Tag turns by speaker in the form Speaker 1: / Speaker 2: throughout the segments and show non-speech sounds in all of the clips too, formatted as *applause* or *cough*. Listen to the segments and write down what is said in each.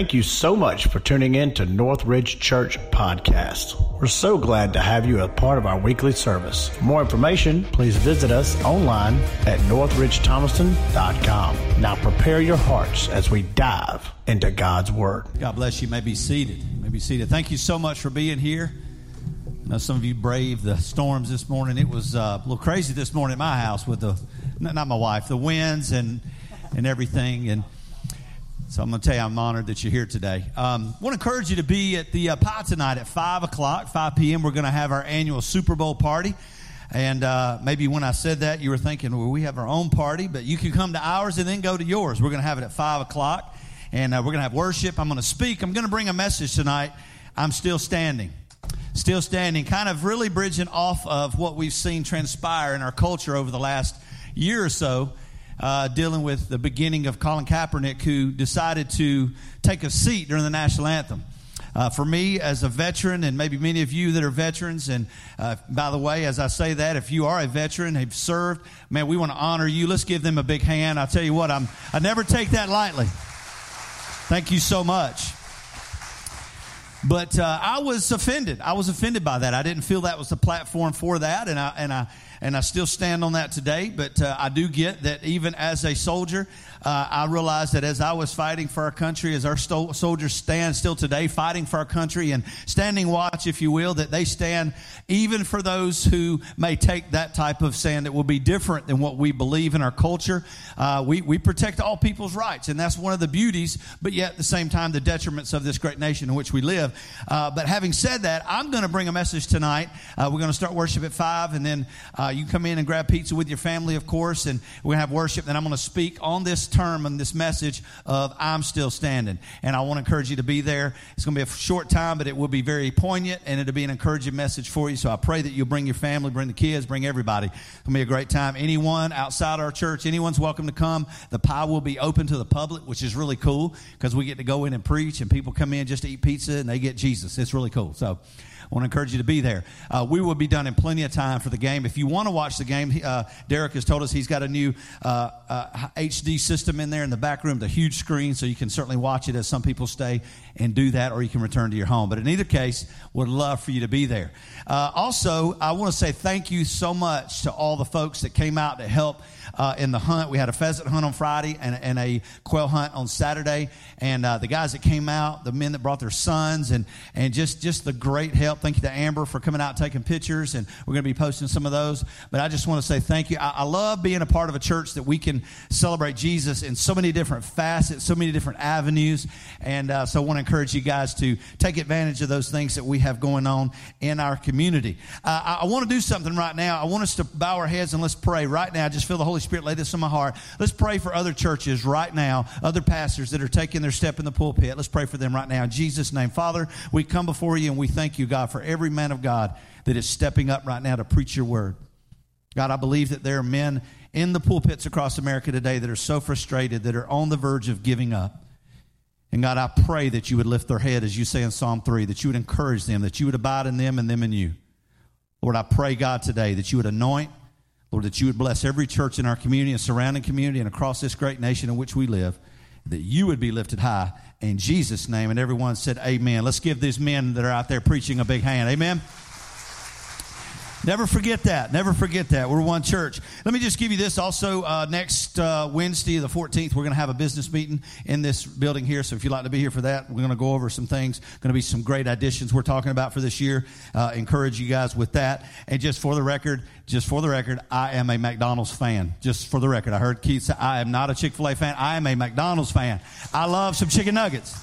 Speaker 1: Thank you so much for tuning in to Northridge Church Podcast. We're so glad to have you a part of our weekly service. For more information, please visit us online at northridgethomaston.com. Now prepare your hearts as we dive into God's Word.
Speaker 2: God bless you. you may be seated. You may be seated. Thank you so much for being here. I know some of you braved the storms this morning. It was uh, a little crazy this morning at my house with the, not my wife, the winds and, and everything. And so I'm going to tell you, I'm honored that you're here today. Um, want to encourage you to be at the uh, pie tonight at 5 o'clock, 5 p.m. We're going to have our annual Super Bowl party. And uh, maybe when I said that, you were thinking, well, we have our own party, but you can come to ours and then go to yours. We're going to have it at 5 o'clock, and uh, we're going to have worship. I'm going to speak. I'm going to bring a message tonight. I'm still standing. Still standing, kind of really bridging off of what we've seen transpire in our culture over the last year or so uh, dealing with the beginning of Colin Kaepernick, who decided to take a seat during the national anthem. Uh, for me, as a veteran, and maybe many of you that are veterans, and uh, by the way, as I say that, if you are a veteran, have served, man, we want to honor you. Let's give them a big hand. I tell you what, I'm I never take that lightly. Thank you so much. But uh, I was offended. I was offended by that. I didn't feel that was the platform for that, and I and I and I still stand on that today. But uh, I do get that even as a soldier, uh, I realized that as I was fighting for our country, as our sto- soldiers stand still today, fighting for our country and standing watch, if you will, that they stand even for those who may take that type of stand that will be different than what we believe in our culture. Uh, we, we protect all people's rights, and that's one of the beauties, but yet at the same time, the detriments of this great nation in which we live. Uh, but having said that, I'm going to bring a message tonight. Uh, we're going to start worship at 5, and then uh, you come in and grab pizza with your family, of course, and we're going to have worship. Then I'm going to speak on this term and this message of I'm still standing. And I want to encourage you to be there. It's going to be a short time, but it will be very poignant and it'll be an encouraging message for you. So I pray that you'll bring your family, bring the kids, bring everybody. It's going to be a great time. Anyone outside our church, anyone's welcome to come. The pie will be open to the public, which is really cool because we get to go in and preach and people come in just to eat pizza and they get Jesus. It's really cool. So, I want to encourage you to be there. Uh, we will be done in plenty of time for the game. If you want to watch the game, uh, Derek has told us he's got a new uh, HD uh, system in there in the back room, the huge screen, so you can certainly watch it as some people stay and do that, or you can return to your home. But in either case, would love for you to be there. Uh, also, I want to say thank you so much to all the folks that came out to help uh, in the hunt. We had a pheasant hunt on Friday and, and a quail hunt on Saturday. And uh, the guys that came out, the men that brought their sons, and, and just, just the great help. Thank you to Amber for coming out taking pictures. And we're going to be posting some of those. But I just want to say thank you. I, I love being a part of a church that we can celebrate Jesus in so many different facets, so many different avenues. And uh, so I want to encourage you guys to take advantage of those things that we have going on in our community. Uh, I, I want to do something right now. I want us to bow our heads and let's pray right now. Just feel the Holy Holy Spirit lay this on my heart. Let's pray for other churches right now, other pastors that are taking their step in the pulpit. Let's pray for them right now. In Jesus' name, Father, we come before you and we thank you, God, for every man of God that is stepping up right now to preach your word. God, I believe that there are men in the pulpits across America today that are so frustrated, that are on the verge of giving up. And God, I pray that you would lift their head, as you say in Psalm 3, that you would encourage them, that you would abide in them and them in you. Lord, I pray, God, today that you would anoint Lord, that you would bless every church in our community and surrounding community and across this great nation in which we live, that you would be lifted high in Jesus' name. And everyone said, Amen. Let's give these men that are out there preaching a big hand. Amen. Never forget that. Never forget that. We're one church. Let me just give you this also. Uh, next uh, Wednesday, the 14th, we're going to have a business meeting in this building here. So if you'd like to be here for that, we're going to go over some things. Going to be some great additions we're talking about for this year. Uh, encourage you guys with that. And just for the record, just for the record, I am a McDonald's fan. Just for the record, I heard Keith say, I am not a Chick fil A fan. I am a McDonald's fan. I love some chicken nuggets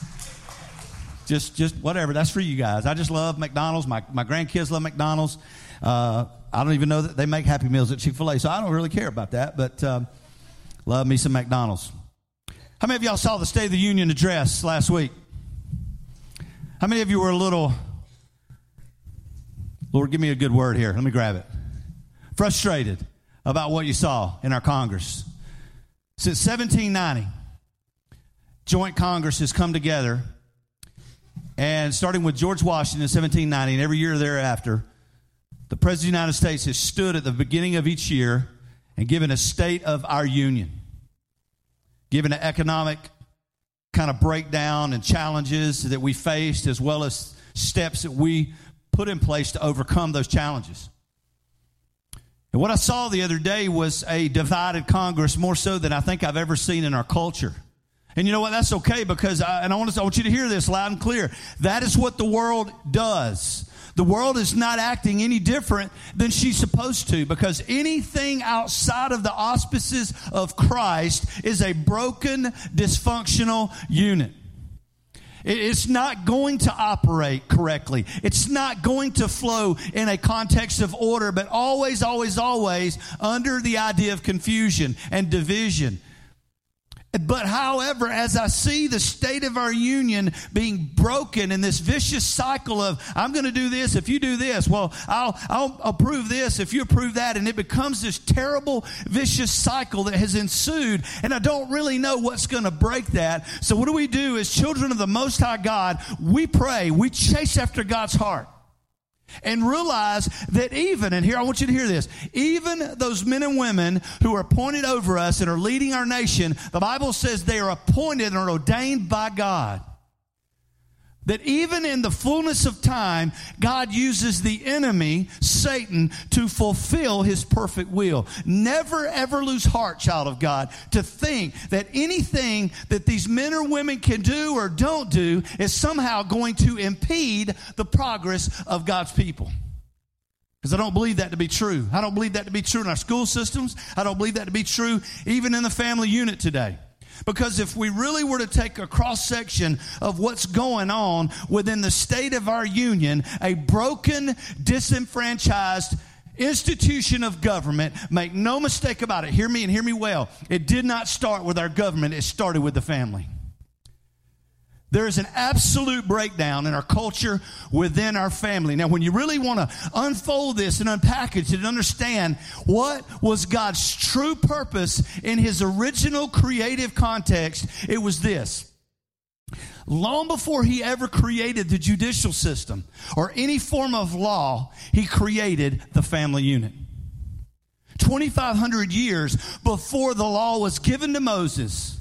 Speaker 2: just just whatever that's for you guys i just love mcdonald's my, my grandkids love mcdonald's uh, I don't even know that they make Happy Meals at Chick fil A, so I don't really care about that, but um, love me some McDonald's. How many of y'all saw the State of the Union address last week? How many of you were a little, Lord, give me a good word here. Let me grab it. Frustrated about what you saw in our Congress. Since 1790, joint Congress has come together, and starting with George Washington in 1790, and every year thereafter, the President of the United States has stood at the beginning of each year and given a state of our union, given an economic kind of breakdown and challenges that we faced, as well as steps that we put in place to overcome those challenges. And what I saw the other day was a divided Congress more so than I think I've ever seen in our culture. And you know what? That's okay because, I, and I want, to, I want you to hear this loud and clear. That is what the world does. The world is not acting any different than she's supposed to because anything outside of the auspices of Christ is a broken, dysfunctional unit. It's not going to operate correctly. It's not going to flow in a context of order, but always, always, always under the idea of confusion and division. But however, as I see the state of our union being broken in this vicious cycle of, I'm going to do this if you do this, well, I'll, I'll approve this if you approve that, and it becomes this terrible vicious cycle that has ensued, and I don't really know what's going to break that. So what do we do as children of the Most High God? We pray, we chase after God's heart and realize that even, and here I want you to hear this, even those men and women who are appointed over us and are leading our nation, the Bible says they are appointed and are ordained by God. That even in the fullness of time, God uses the enemy, Satan, to fulfill his perfect will. Never ever lose heart, child of God, to think that anything that these men or women can do or don't do is somehow going to impede the progress of God's people. Because I don't believe that to be true. I don't believe that to be true in our school systems. I don't believe that to be true even in the family unit today. Because if we really were to take a cross section of what's going on within the state of our union, a broken, disenfranchised institution of government, make no mistake about it, hear me and hear me well, it did not start with our government, it started with the family. There is an absolute breakdown in our culture within our family. Now, when you really want to unfold this and unpackage it and understand what was God's true purpose in his original creative context, it was this. Long before he ever created the judicial system or any form of law, he created the family unit. 2,500 years before the law was given to Moses,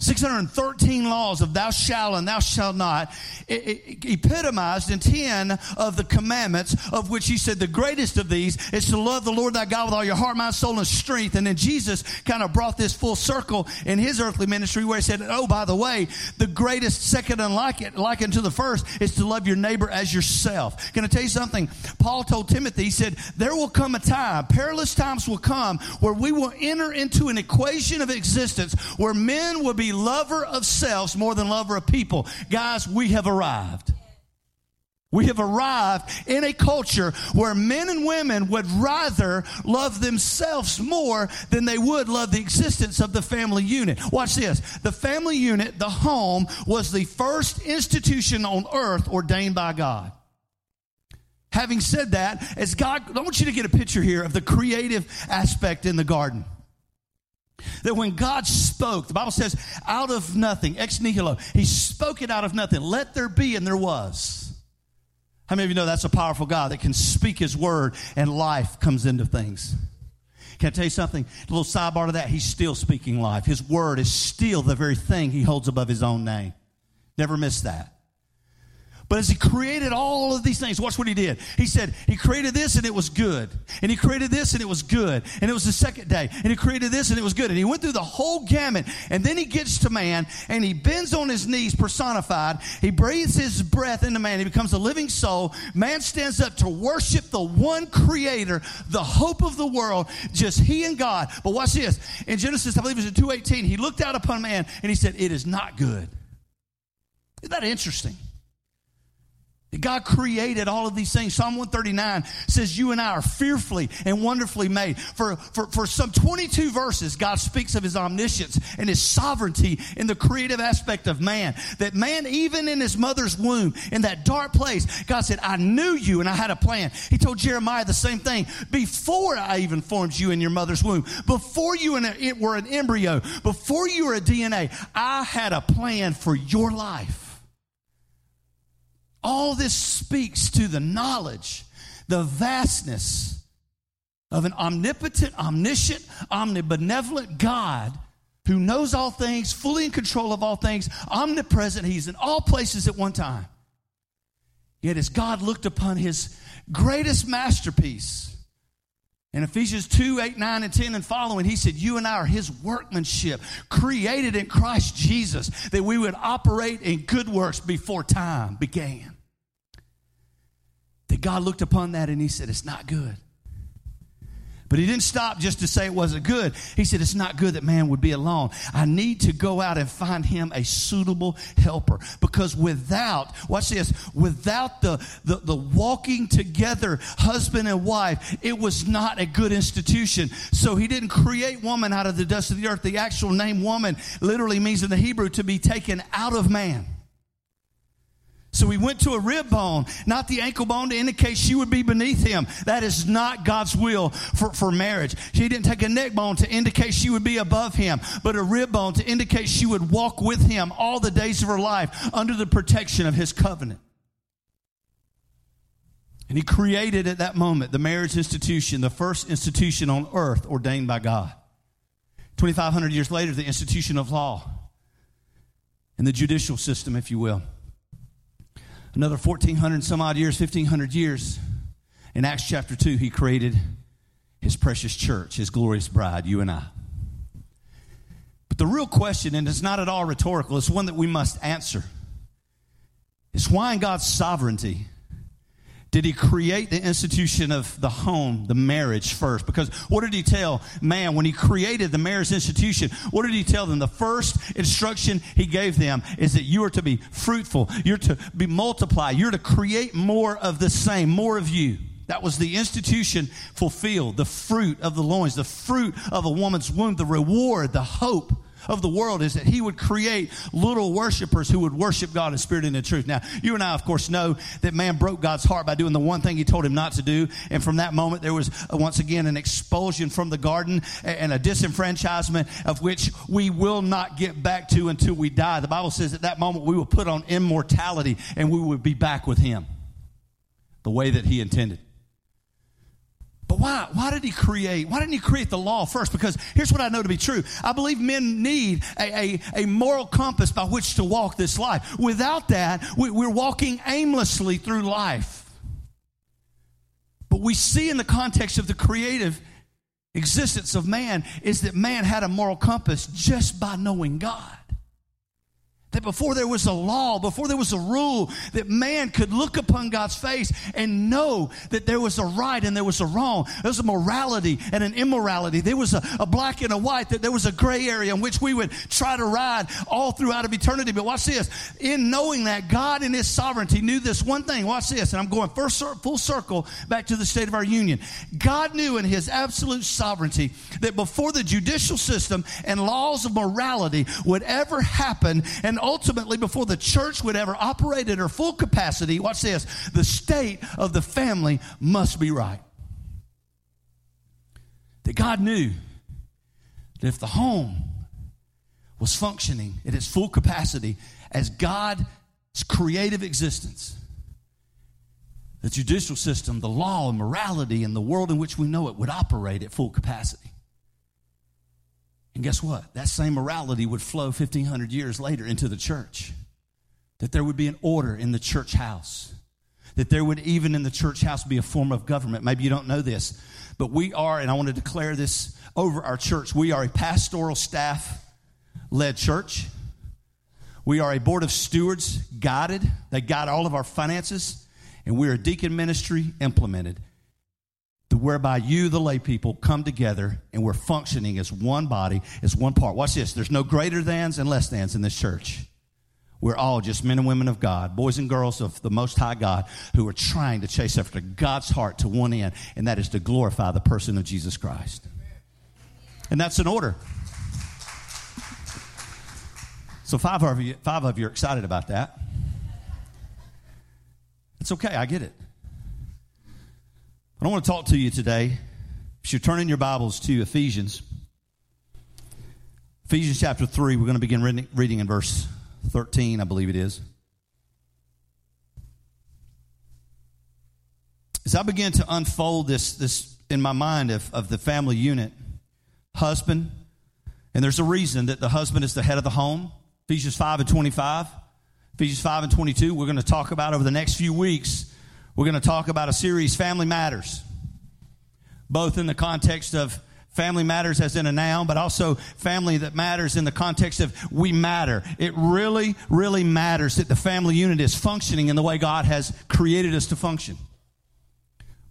Speaker 2: 613 laws of thou shalt and thou shalt not, epitomized in 10 of the commandments, of which he said the greatest of these is to love the Lord thy God with all your heart, mind, soul, and strength. And then Jesus kind of brought this full circle in his earthly ministry where he said, oh, by the way, the greatest, second unlike it, like unto the first, is to love your neighbor as yourself. Can I tell you something? Paul told Timothy, he said, there will come a time, perilous times will come, where we will enter into an equation of existence where men will be lover of selves more than lover of people. Guys, we have arrived. We have arrived in a culture where men and women would rather love themselves more than they would love the existence of the family unit. Watch this. The family unit, the home, was the first institution on earth ordained by God. Having said that, as God, I want you to get a picture here of the creative aspect in the garden. That when God spoke, the Bible says, out of nothing, ex nihilo, He spoke it out of nothing. Let there be, and there was. How many of you know that's a powerful God that can speak His word and life comes into things? Can I tell you something? A little sidebar to that. He's still speaking life. His word is still the very thing He holds above His own name. Never miss that. But as he created all of these things, watch what he did. He said, He created this and it was good. And he created this and it was good. And it was the second day. And he created this and it was good. And he went through the whole gamut. And then he gets to man and he bends on his knees personified. He breathes his breath into man. He becomes a living soul. Man stands up to worship the one creator, the hope of the world, just he and God. But watch this. In Genesis, I believe it was in 218, he looked out upon man and he said, It is not good. Isn't that interesting? God created all of these things. Psalm 139 says you and I are fearfully and wonderfully made. For, for, for some 22 verses, God speaks of his omniscience and his sovereignty in the creative aspect of man. That man, even in his mother's womb, in that dark place, God said, I knew you and I had a plan. He told Jeremiah the same thing. Before I even formed you in your mother's womb, before you and it were an embryo, before you were a DNA, I had a plan for your life. All this speaks to the knowledge, the vastness of an omnipotent, omniscient, omnibenevolent God who knows all things, fully in control of all things, omnipresent. He's in all places at one time. Yet as God looked upon his greatest masterpiece, in Ephesians 2, 8, 9, and 10 and following, he said, You and I are his workmanship, created in Christ Jesus, that we would operate in good works before time began. That God looked upon that and he said, It's not good. But he didn't stop just to say it wasn't good. He said, It's not good that man would be alone. I need to go out and find him a suitable helper. Because without, watch this, without the, the, the walking together husband and wife, it was not a good institution. So he didn't create woman out of the dust of the earth. The actual name woman literally means in the Hebrew to be taken out of man. So he went to a rib bone, not the ankle bone to indicate she would be beneath him. That is not God's will for, for marriage. She didn't take a neck bone to indicate she would be above him, but a rib bone to indicate she would walk with him all the days of her life under the protection of his covenant. And he created at that moment the marriage institution, the first institution on earth ordained by God. 2,500 years later, the institution of law and the judicial system, if you will another 1400 some odd years 1500 years. In acts chapter 2 he created his precious church his glorious bride you and i. But the real question and it's not at all rhetorical it's one that we must answer is why in god's sovereignty did he create the institution of the home, the marriage first? Because what did he tell man when he created the marriage institution? What did he tell them? The first instruction he gave them is that you are to be fruitful, you're to be multiply, you're to create more of the same, more of you. That was the institution fulfilled, the fruit of the loins, the fruit of a woman's womb, the reward, the hope of the world is that he would create little worshipers who would worship God in spirit and in truth. Now, you and I, of course, know that man broke God's heart by doing the one thing he told him not to do. And from that moment, there was uh, once again an expulsion from the garden and a disenfranchisement of which we will not get back to until we die. The Bible says at that moment we will put on immortality and we will be back with him the way that he intended. But why? Why did he create? Why didn't he create the law first? Because here's what I know to be true. I believe men need a, a, a moral compass by which to walk this life. Without that, we, we're walking aimlessly through life. But we see in the context of the creative existence of man is that man had a moral compass just by knowing God. That before there was a law, before there was a rule, that man could look upon God's face and know that there was a right and there was a wrong. There was a morality and an immorality. There was a, a black and a white, that there was a gray area in which we would try to ride all throughout of eternity. But watch this. In knowing that, God in His sovereignty knew this one thing. Watch this. And I'm going first full circle back to the state of our union. God knew in His absolute sovereignty that before the judicial system and laws of morality would ever happen and ultimately, before the church would ever operate at her full capacity, watch this, the state of the family must be right. That God knew that if the home was functioning at its full capacity as God's creative existence, the judicial system, the law and morality, and the world in which we know it would operate at full capacity. And guess what? That same morality would flow 1,500 years later into the church. That there would be an order in the church house. That there would even in the church house be a form of government. Maybe you don't know this, but we are, and I want to declare this over our church, we are a pastoral staff led church. We are a board of stewards guided. They guide all of our finances. And we're a deacon ministry implemented whereby you, the lay people, come together and we're functioning as one body, as one part. Watch this. There's no greater thans and less thans in this church. We're all just men and women of God, boys and girls of the Most High God, who are trying to chase after God's heart to one end, and that is to glorify the person of Jesus Christ. And that's an order. So five of you, five of you are excited about that. It's okay. I get it. I want to talk to you today. If you're turning your Bibles to Ephesians, Ephesians chapter 3, we're going to begin reading, reading in verse 13, I believe it is. As I begin to unfold this, this in my mind of, of the family unit, husband, And there's a reason that the husband is the head of the home. Ephesians 5 and 25. Ephesians 5 and 22, we're going to talk about over the next few weeks. We're going to talk about a series, Family Matters, both in the context of family matters as in a noun, but also family that matters in the context of we matter. It really, really matters that the family unit is functioning in the way God has created us to function.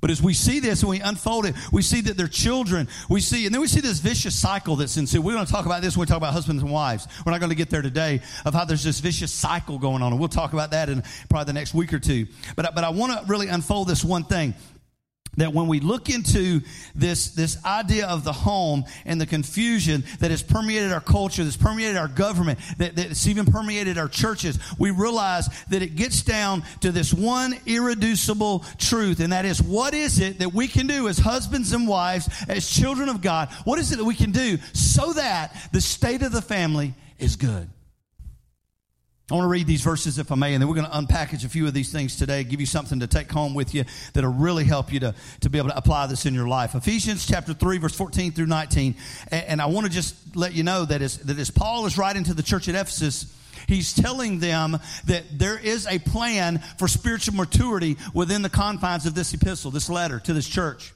Speaker 2: But as we see this and we unfold it, we see that they're children. We see, and then we see this vicious cycle that's ensued. We're going to talk about this when we talk about husbands and wives. We're not going to get there today of how there's this vicious cycle going on. And we'll talk about that in probably the next week or two. But, but I want to really unfold this one thing that when we look into this, this idea of the home and the confusion that has permeated our culture, that's permeated our government, that, that's even permeated our churches, we realize that it gets down to this one irreducible truth, and that is what is it that we can do as husbands and wives, as children of God? What is it that we can do so that the state of the family is good? I want to read these verses if I may, and then we're going to unpackage a few of these things today, give you something to take home with you that'll really help you to, to be able to apply this in your life. Ephesians chapter 3, verse 14 through 19. And, and I want to just let you know that as, that as Paul is writing to the church at Ephesus, he's telling them that there is a plan for spiritual maturity within the confines of this epistle, this letter to this church.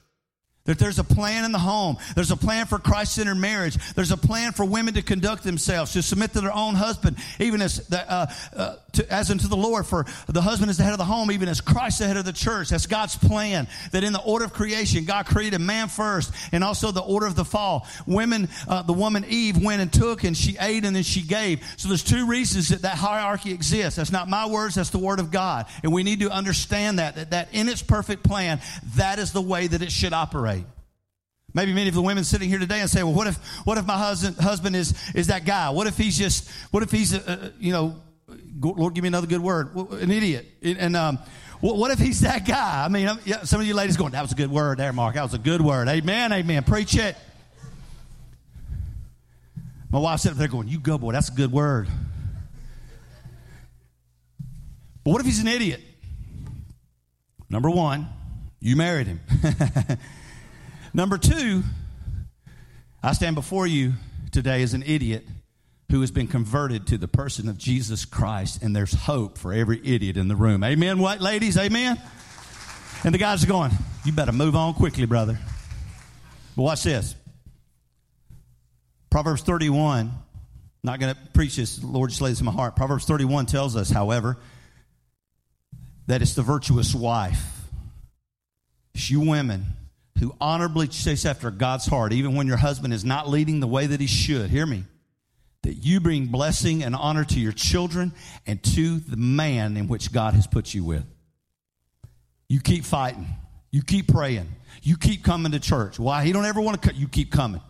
Speaker 2: That there's a plan in the home. There's a plan for Christ centered marriage. There's a plan for women to conduct themselves, to submit to their own husband, even as, the, uh, uh, to, as unto the Lord. For the husband is the head of the home, even as Christ the head of the church. That's God's plan. That in the order of creation, God created man first, and also the order of the fall. Women, uh, the woman Eve went and took, and she ate, and then she gave. So there's two reasons that that hierarchy exists. That's not my words. That's the word of God, and we need to understand that. That, that in its perfect plan, that is the way that it should operate. Maybe many of the women sitting here today and say, well, what if, what if my husband, husband is, is that guy? What if he's just, what if he's, uh, you know, Lord, give me another good word, an idiot. And, um, what if he's that guy? I mean, some of you ladies going, that was a good word there, Mark. That was a good word. Amen, amen. Preach it. My wife sitting there going, you go, boy, that's a good word. But what if he's an idiot? Number one, you married him. *laughs* Number two, I stand before you today as an idiot who has been converted to the person of Jesus Christ, and there's hope for every idiot in the room. Amen, what, ladies? Amen? And the guys are going, You better move on quickly, brother. But watch this Proverbs 31, not going to preach this, the Lord just lays in my heart. Proverbs 31 tells us, however, that it's the virtuous wife. It's you women who honorably chase after God's heart, even when your husband is not leading the way that he should. Hear me. That you bring blessing and honor to your children and to the man in which God has put you with. You keep fighting. You keep praying. You keep coming to church. Why? He don't ever want to cut. You keep coming.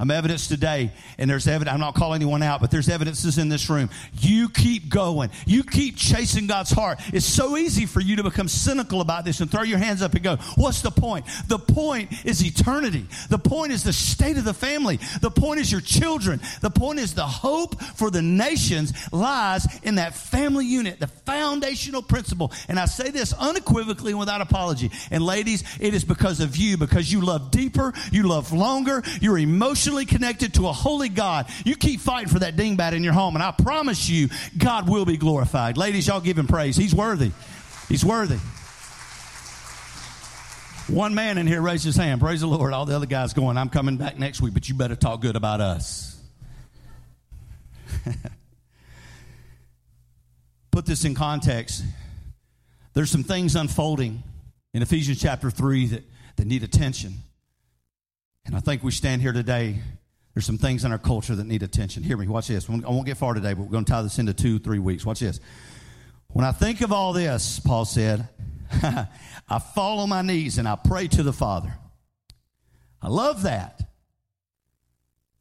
Speaker 2: I'm evidence today, and there's evidence. I'm not calling anyone out, but there's evidences in this room. You keep going. You keep chasing God's heart. It's so easy for you to become cynical about this and throw your hands up and go, What's the point? The point is eternity. The point is the state of the family. The point is your children. The point is the hope for the nations lies in that family unit, the foundational principle. And I say this unequivocally and without apology. And ladies, it is because of you, because you love deeper, you love longer, you're emotional emotionally connected to a holy God, you keep fighting for that dingbat in your home, and I promise you, God will be glorified. Ladies, y'all give him praise. He's worthy. He's worthy. One man in here raised his hand. Praise the Lord. All the other guys going, I'm coming back next week, but you better talk good about us. *laughs* Put this in context. There's some things unfolding in Ephesians chapter 3 that, that need attention. And I think we stand here today. There's some things in our culture that need attention. Hear me. Watch this. I won't get far today, but we're going to tie this into two, three weeks. Watch this. When I think of all this, Paul said, *laughs* I fall on my knees and I pray to the Father. I love that.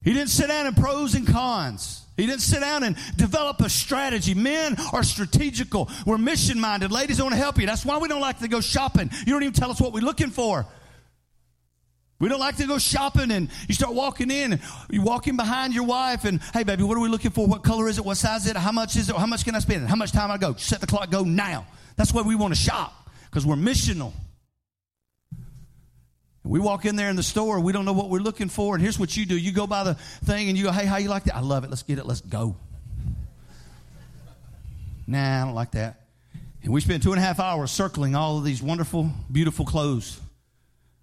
Speaker 2: He didn't sit down in pros and cons. He didn't sit down and develop a strategy. Men are strategical. We're mission minded. Ladies, I want to help you. That's why we don't like to go shopping. You don't even tell us what we're looking for. We don't like to go shopping and you start walking in and you walk in behind your wife and, hey, baby, what are we looking for? What color is it? What size is it? How much is it? How much can I spend? How much time I go? Set the clock, go now. That's why we want to shop because we're missional. We walk in there in the store, we don't know what we're looking for, and here's what you do. You go by the thing and you go, hey, how you like that? I love it. Let's get it. Let's go. Nah, I don't like that. And we spend two and a half hours circling all of these wonderful, beautiful clothes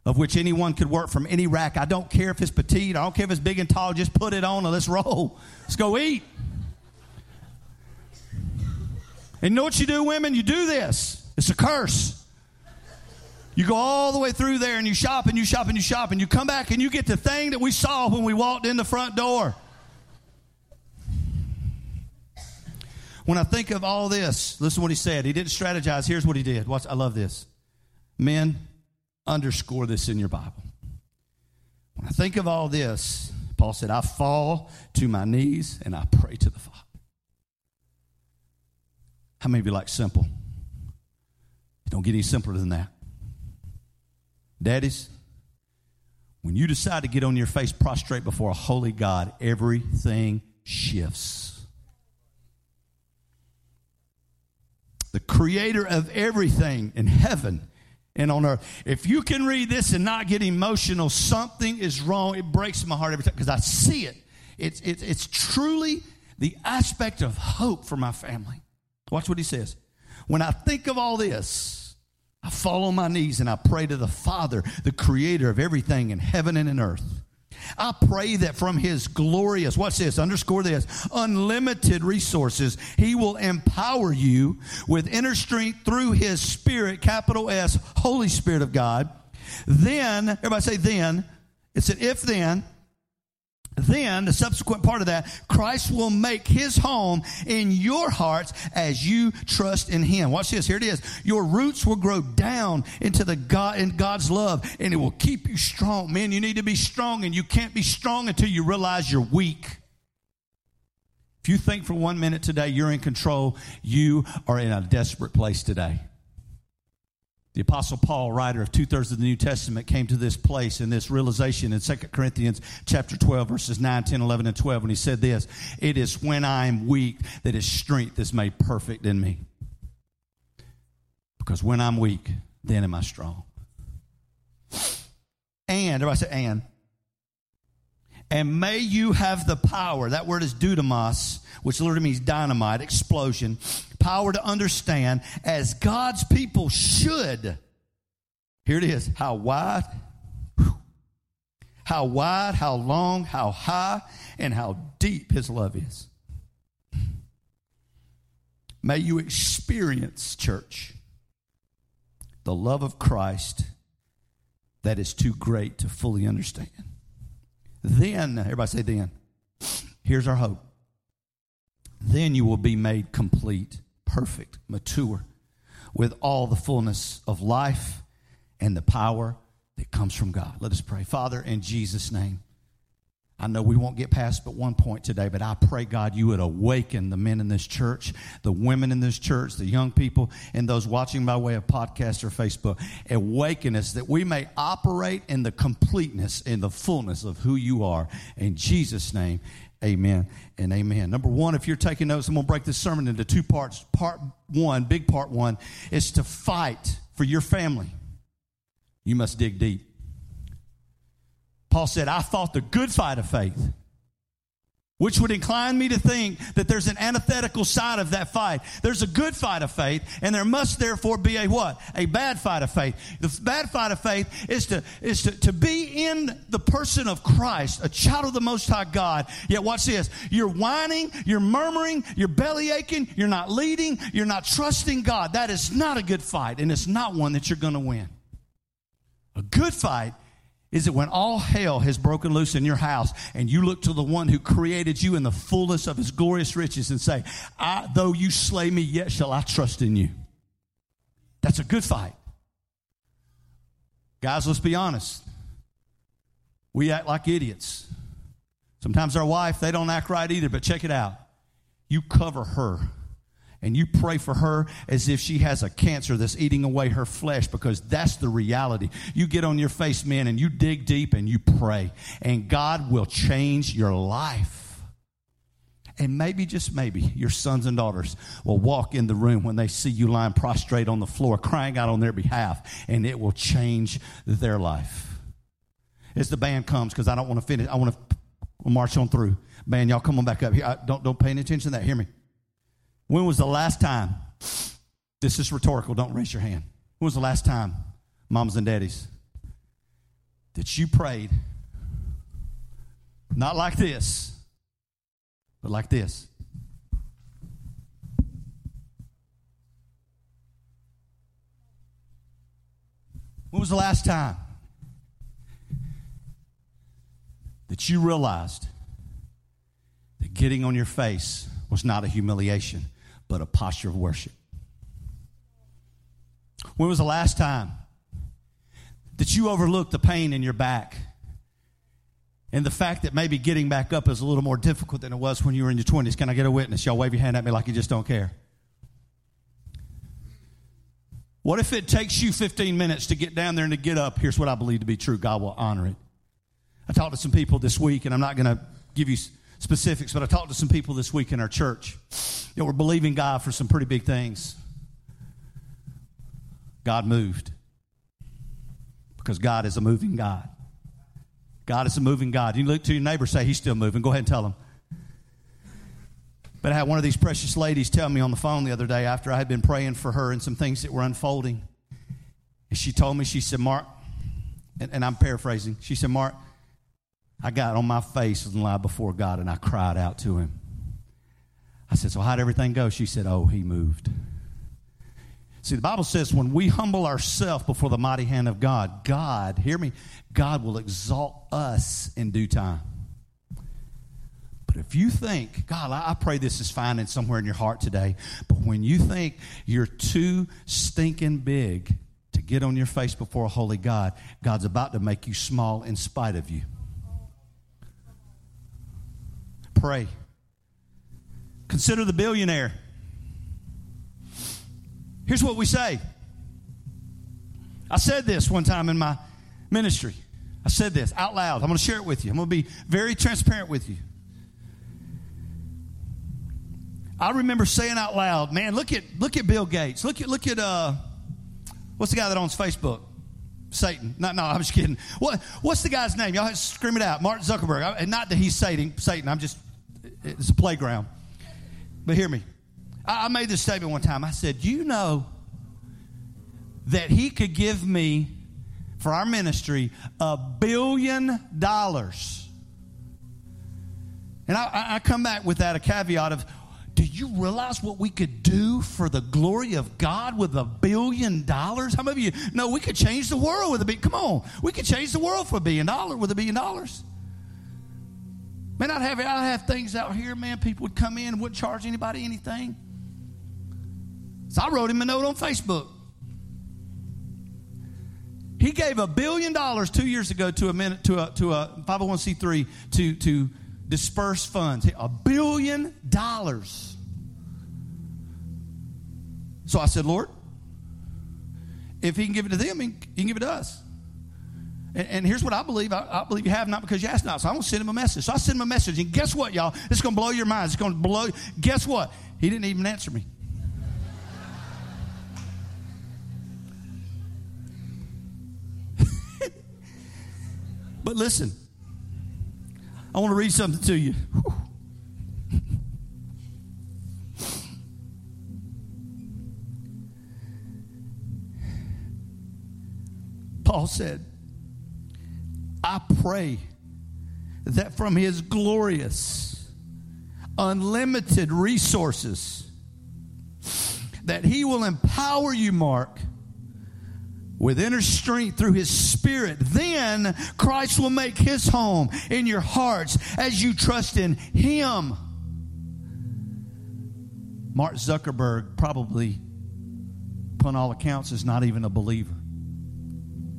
Speaker 2: of which anyone could work from any rack. I don't care if it's petite, I don't care if it's big and tall, just put it on and let's roll. Let's go eat. And know what you do, women? You do this. It's a curse. You go all the way through there and you shop and you shop and you shop and you come back and you get the thing that we saw when we walked in the front door. When I think of all this, listen to what he said. He didn't strategize. Here's what he did. Watch, I love this. Men, underscore this in your Bible. When I think of all this, Paul said, I fall to my knees and I pray to the Father. How many of you like simple? It don't get any simpler than that. Daddies, when you decide to get on your face prostrate before a holy God, everything shifts. the creator of everything in heaven and on earth. If you can read this and not get emotional, something is wrong. It breaks my heart every time because I see it. It's, it's, it's truly the aspect of hope for my family. Watch what he says. When I think of all this, I fall on my knees and I pray to the Father, the creator of everything in heaven and in earth. I pray that from his glorious, what's this? Underscore this, unlimited resources, he will empower you with inner strength through his spirit, capital S, Holy Spirit of God. Then, everybody say then, it's an if then, then the subsequent part of that, Christ will make his home in your hearts as you trust in him. Watch this. Here it is. Your roots will grow down into the God in God's love and it will keep you strong. Man, you need to be strong and you can't be strong until you realize you're weak. If you think for one minute today you're in control, you are in a desperate place today. The Apostle Paul, writer of two thirds of the New Testament, came to this place and this realization in 2 Corinthians chapter 12, verses 9, 10, 11, and 12, when he said this It is when I am weak that his strength is made perfect in me. Because when I'm weak, then am I strong. And, everybody say, and. And may you have the power, that word is dunamis, which literally means dynamite, explosion, power to understand as God's people should. Here it is. How wide, how wide, how long, how high, and how deep his love is. May you experience, church, the love of Christ that is too great to fully understand. Then, everybody say, then. Here's our hope. Then you will be made complete perfect, mature, with all the fullness of life and the power that comes from God. Let us pray. Father, in Jesus' name, I know we won't get past but one point today, but I pray, God, you would awaken the men in this church, the women in this church, the young people, and those watching by way of podcast or Facebook. Awaken us that we may operate in the completeness, in the fullness of who you are. In Jesus' name, Amen and amen. Number one, if you're taking notes, I'm going to break this sermon into two parts. Part one, big part one, is to fight for your family. You must dig deep. Paul said, I fought the good fight of faith which would incline me to think that there's an antithetical side of that fight. There's a good fight of faith, and there must therefore be a what? A bad fight of faith. The bad fight of faith is to, is to, to be in the person of Christ, a child of the Most High God. Yet watch this. You're whining, you're murmuring, you're belly aching, you're not leading, you're not trusting God. That is not a good fight, and it's not one that you're going to win. A good fight is it when all hell has broken loose in your house and you look to the one who created you in the fullness of his glorious riches and say, though you slay me, yet shall I trust in you. That's a good fight. Guys, let's be honest. We act like idiots. Sometimes our wife, they don't act right either, but check it out. You cover her and you pray for her as if she has a cancer that's eating away her flesh because that's the reality. You get on your face, man, and you dig deep and you pray, and God will change your life. And maybe, just maybe, your sons and daughters will walk in the room when they see you lying prostrate on the floor, crying out on their behalf, and it will change their life. as the band comes because I don't want to finish. I want to march on through. Man, y'all come on back up here. I, don't don't pay any attention to that. Hear me. When was the last time? This is rhetorical. Don't raise your hand. When was the last time, moms and daddies, that you prayed? Not like this, but like this. When was the last time that you realized that getting on your face was not a humiliation, but a posture of worship? When was the last time that you overlooked the pain in your back and the fact that maybe getting back up is a little more difficult than it was when you were in your 20s? Can I get a witness? Y'all wave your hand at me like you just don't care. What if it takes you 15 minutes to get down there and to get up? Here's what I believe to be true God will honor it. I talked to some people this week, and I'm not going to give you specifics, but I talked to some people this week in our church. Know, we're believing God for some pretty big things. God moved because God is a moving God. God is a moving God. You look to your neighbor, say, He's still moving. Go ahead and tell him. But I had one of these precious ladies tell me on the phone the other day after I had been praying for her and some things that were unfolding. And she told me, she said, Mark, and, and I'm paraphrasing, she said, Mark, I got on my face and lied before God and I cried out to him. I said, So how'd everything go? She said, Oh, he moved. See, the Bible says when we humble ourselves before the mighty hand of God, God, hear me, God will exalt us in due time. But if you think, God, I pray this is finding somewhere in your heart today, but when you think you're too stinking big to get on your face before a holy God, God's about to make you small in spite of you. Pray. Consider the billionaire. Here's what we say. I said this one time in my ministry. I said this out loud. I'm going to share it with you. I'm going to be very transparent with you. I remember saying out loud, man, look at look at Bill Gates. Look at look at uh what's the guy that owns Facebook? Satan. No, no, I'm just kidding. What what's the guy's name? Y'all scream it out. Mark Zuckerberg. And not that he's Satan, Satan. I'm just it's a playground. But hear me. I, I made this statement one time. I said, you know that he could give me for our ministry a billion dollars. And I, I, come back with that a caveat of do you realize what we could do for the glory of God with a billion dollars? How many of you know we could change the world with a billion? Come on, we could change the world for a billion dollars with a billion dollars. Man, I'd have, I'd have things out here, man. People would come in and wouldn't charge anybody anything. So I wrote him a note on Facebook. He gave a billion dollars two years ago to a minute to a to a 501c3 to to disperse funds. A billion dollars. So I said, Lord, if he can give it to them, he can give it to us. And, and here's what I believe. I, I, believe you have not because you asked not. So I'm going to send him a message. So I send him a message. And guess what, y'all? It's going to blow your minds. It's going to blow. Guess what? He didn't even answer me. *laughs* but listen. I want to read something to you. Paul said, I pray that from his glorious, unlimited resources, that he will empower you, Mark, with inner strength through his spirit, then Christ will make his home in your hearts as you trust in him. Mark Zuckerberg probably, upon all accounts, is not even a believer.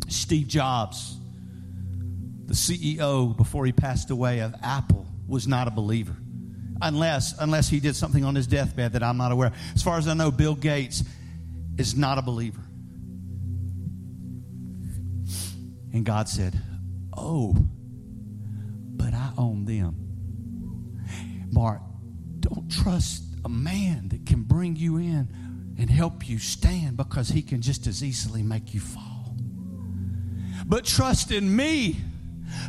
Speaker 2: Steve Jobs, the CEO before he passed away of Apple, was not a believer. Unless, unless he did something on his deathbed that I'm not aware of. As far as I know, Bill Gates is not a believer. And God said, Oh, but I own them. Mark, don't trust a man that can bring you in and help you stand because he can just as easily make you fall. But trust in me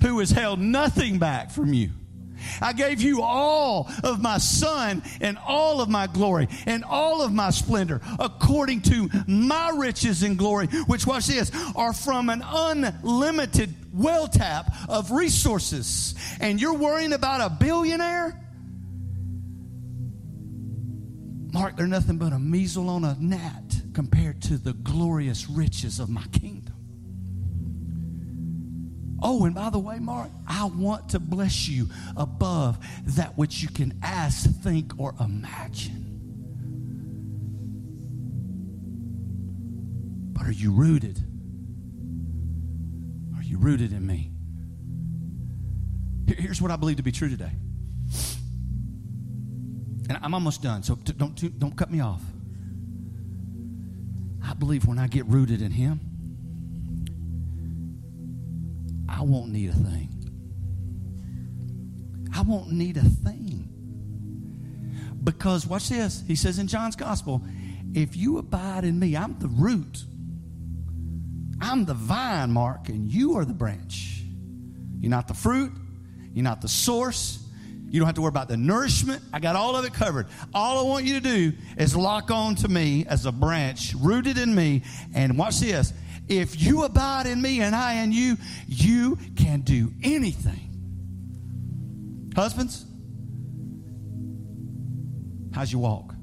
Speaker 2: who has held nothing back from you. I gave you all of my son and all of my glory and all of my splendor according to my riches and glory, which, watch this, are from an unlimited well tap of resources. And you're worrying about a billionaire? Mark, they're nothing but a measle on a gnat compared to the glorious riches of my kingdom. Oh, and by the way, Mark, I want to bless you above that which you can ask, think, or imagine. But are you rooted? Are you rooted in me? Here's what I believe to be true today. And I'm almost done, so don't, don't cut me off. I believe when I get rooted in Him, I won't need a thing. I won't need a thing. Because, watch this. He says in John's gospel, if you abide in me, I'm the root. I'm the vine, Mark, and you are the branch. You're not the fruit. You're not the source. You don't have to worry about the nourishment. I got all of it covered. All I want you to do is lock on to me as a branch rooted in me. And watch this if you abide in me and I in you, you can do anything. Husbands, how's your walk?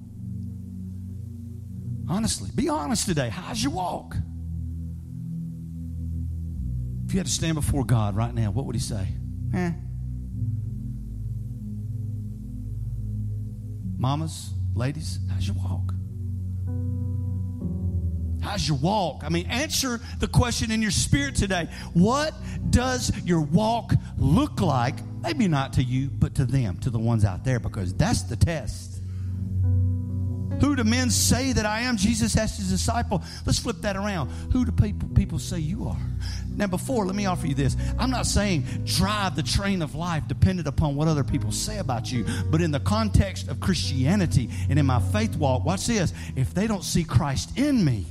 Speaker 2: Honestly, be honest today. How's your walk? If you had to stand before God right now, what would He say? Eh. Mamas, ladies, how's your walk? How's your walk? I mean, answer the question in your spirit today. What does your walk look like? Maybe not to you, but to them, to the ones out there, because that's the test. Who do men say that I am? Jesus asked his disciple. Let's flip that around. Who do people people say you are? Now, before, let me offer you this. I'm not saying drive the train of life dependent upon what other people say about you, but in the context of Christianity and in my faith walk, watch this. If they don't see Christ in me,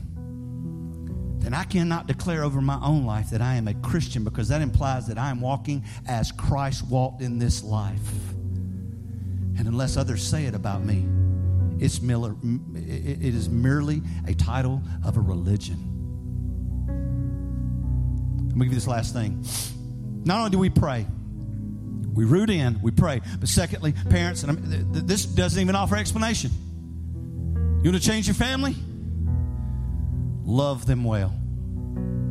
Speaker 2: then I cannot declare over my own life that I am a Christian because that implies that I am walking as Christ walked in this life. And unless others say it about me, it's Miller, it is merely a title of a religion. Let me give you this last thing. Not only do we pray, we root in, we pray, but secondly, parents, and this doesn't even offer explanation. You want to change your family? Love them well.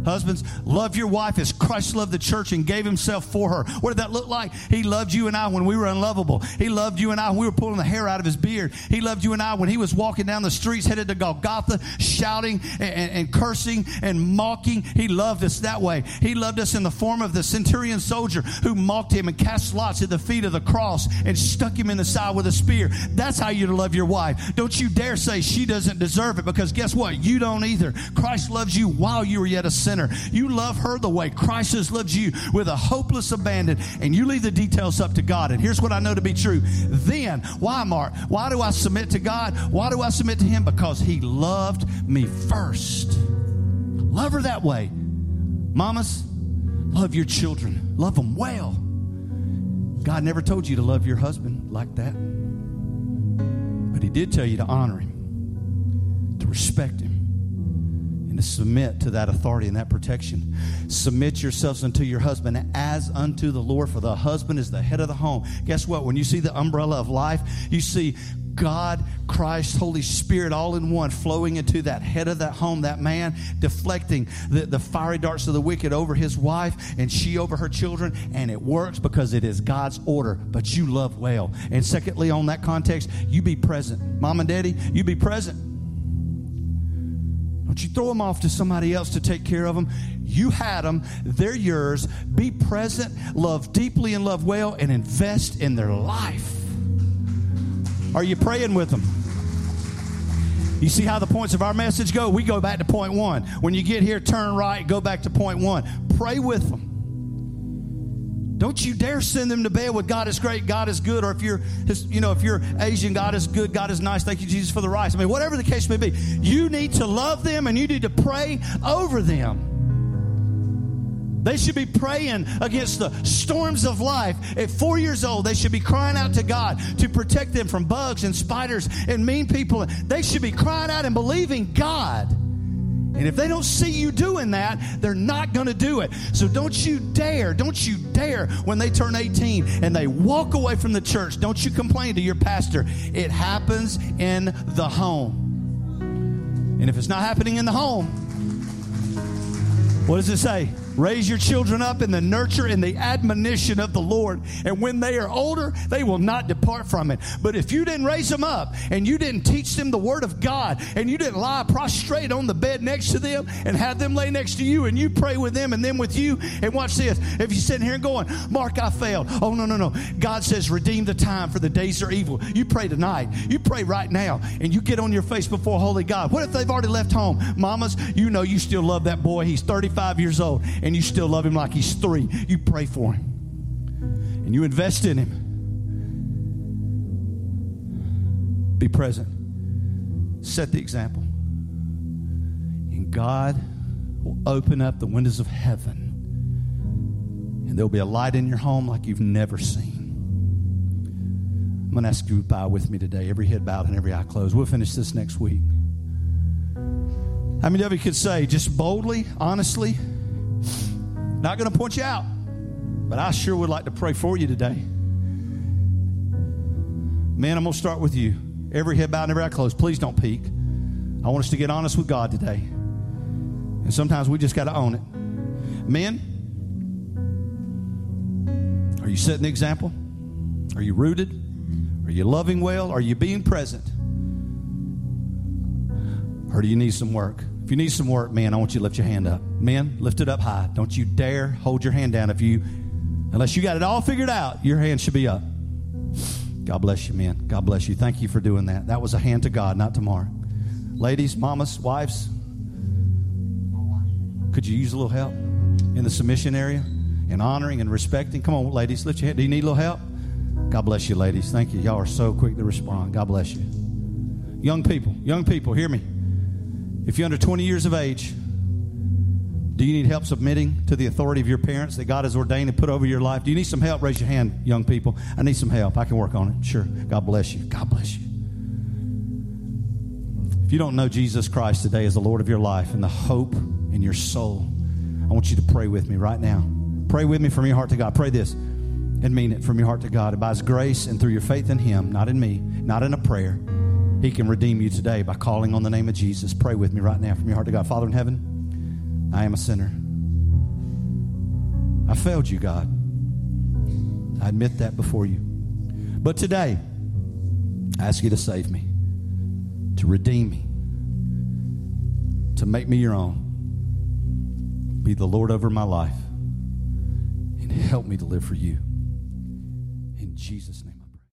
Speaker 2: Husbands, love your wife as Christ loved the church and gave himself for her. What did that look like? He loved you and I when we were unlovable. He loved you and I when we were pulling the hair out of his beard. He loved you and I when he was walking down the streets headed to Golgotha, shouting and, and, and cursing and mocking. He loved us that way. He loved us in the form of the centurion soldier who mocked him and cast lots at the feet of the cross and stuck him in the side with a spear. That's how you love your wife. Don't you dare say she doesn't deserve it because guess what? You don't either. Christ loves you while you were yet a sinner sinner. You love her the way Christ has loved you with a hopeless abandon, and you leave the details up to God. And here's what I know to be true. Then, why, Mark? Why do I submit to God? Why do I submit to Him? Because He loved me first. Love her that way. Mamas, love your children, love them well. God never told you to love your husband like that. But He did tell you to honor him, to respect him, and to submit to that authority and that protection. Submit yourselves unto your husband as unto the Lord, for the husband is the head of the home. Guess what? When you see the umbrella of life, you see God, Christ, Holy Spirit all in one flowing into that head of that home, that man, deflecting the, the fiery darts of the wicked over his wife and she over her children. And it works because it is God's order, but you love well. And secondly, on that context, you be present. Mom and daddy, you be present. Don't you throw them off to somebody else to take care of them. You had them, they're yours. Be present, love deeply and love well, and invest in their life. Are you praying with them? You see how the points of our message go? We go back to point one. When you get here, turn right, go back to point one. Pray with them. Don't you dare send them to bed with God is great, God is good, or if you're, you know, if you're Asian, God is good, God is nice. Thank you, Jesus, for the rice. I mean, whatever the case may be, you need to love them and you need to pray over them. They should be praying against the storms of life. At four years old, they should be crying out to God to protect them from bugs and spiders and mean people. They should be crying out and believing God. And if they don't see you doing that, they're not going to do it. So don't you dare, don't you dare when they turn 18 and they walk away from the church, don't you complain to your pastor. It happens in the home. And if it's not happening in the home, what does it say? Raise your children up in the nurture and the admonition of the Lord. And when they are older, they will not depart from it. But if you didn't raise them up and you didn't teach them the word of God and you didn't lie prostrate on the bed next to them and have them lay next to you and you pray with them and them with you, and watch this. If you're sitting here and going, Mark, I failed. Oh, no, no, no. God says, redeem the time for the days are evil. You pray tonight. You pray right now and you get on your face before Holy God. What if they've already left home? Mamas, you know you still love that boy. He's 35 years old and you still love him like he's three. You pray for him and you invest in him. Be present. Set the example. And God will open up the windows of heaven. And there'll be a light in your home like you've never seen. I'm going to ask you to bow with me today, every head bowed and every eye closed. We'll finish this next week. How many of you could say, just boldly, honestly, not going to point you out, but I sure would like to pray for you today. Man, I'm going to start with you. Every head bowed and every eye closed. Please don't peek. I want us to get honest with God today. And sometimes we just got to own it. Men, are you setting the example? Are you rooted? Are you loving well? Are you being present? Or do you need some work? If you need some work, man, I want you to lift your hand up. Men, lift it up high. Don't you dare hold your hand down if you, unless you got it all figured out, your hand should be up. God bless you, man. God bless you. Thank you for doing that. That was a hand to God, not to. Ladies, mamas, wives, could you use a little help in the submission area and honoring and respecting? Come on, ladies, lift your hand. Do you need a little help? God bless you, ladies. Thank you. Y'all are so quick to respond. God bless you. Young people, young people, hear me. If you're under 20 years of age, do you need help submitting to the authority of your parents that God has ordained and put over your life? Do you need some help? Raise your hand, young people. I need some help. I can work on it. Sure. God bless you. God bless you. If you don't know Jesus Christ today as the Lord of your life and the hope in your soul, I want you to pray with me right now. Pray with me from your heart to God. Pray this and mean it from your heart to God. And by His grace and through your faith in Him, not in me, not in a prayer, He can redeem you today by calling on the name of Jesus. Pray with me right now from your heart to God. Father in heaven, I am a sinner. I failed you, God. I admit that before you. But today, I ask you to save me, to redeem me, to make me your own. Be the Lord over my life and help me to live for you. In Jesus' name.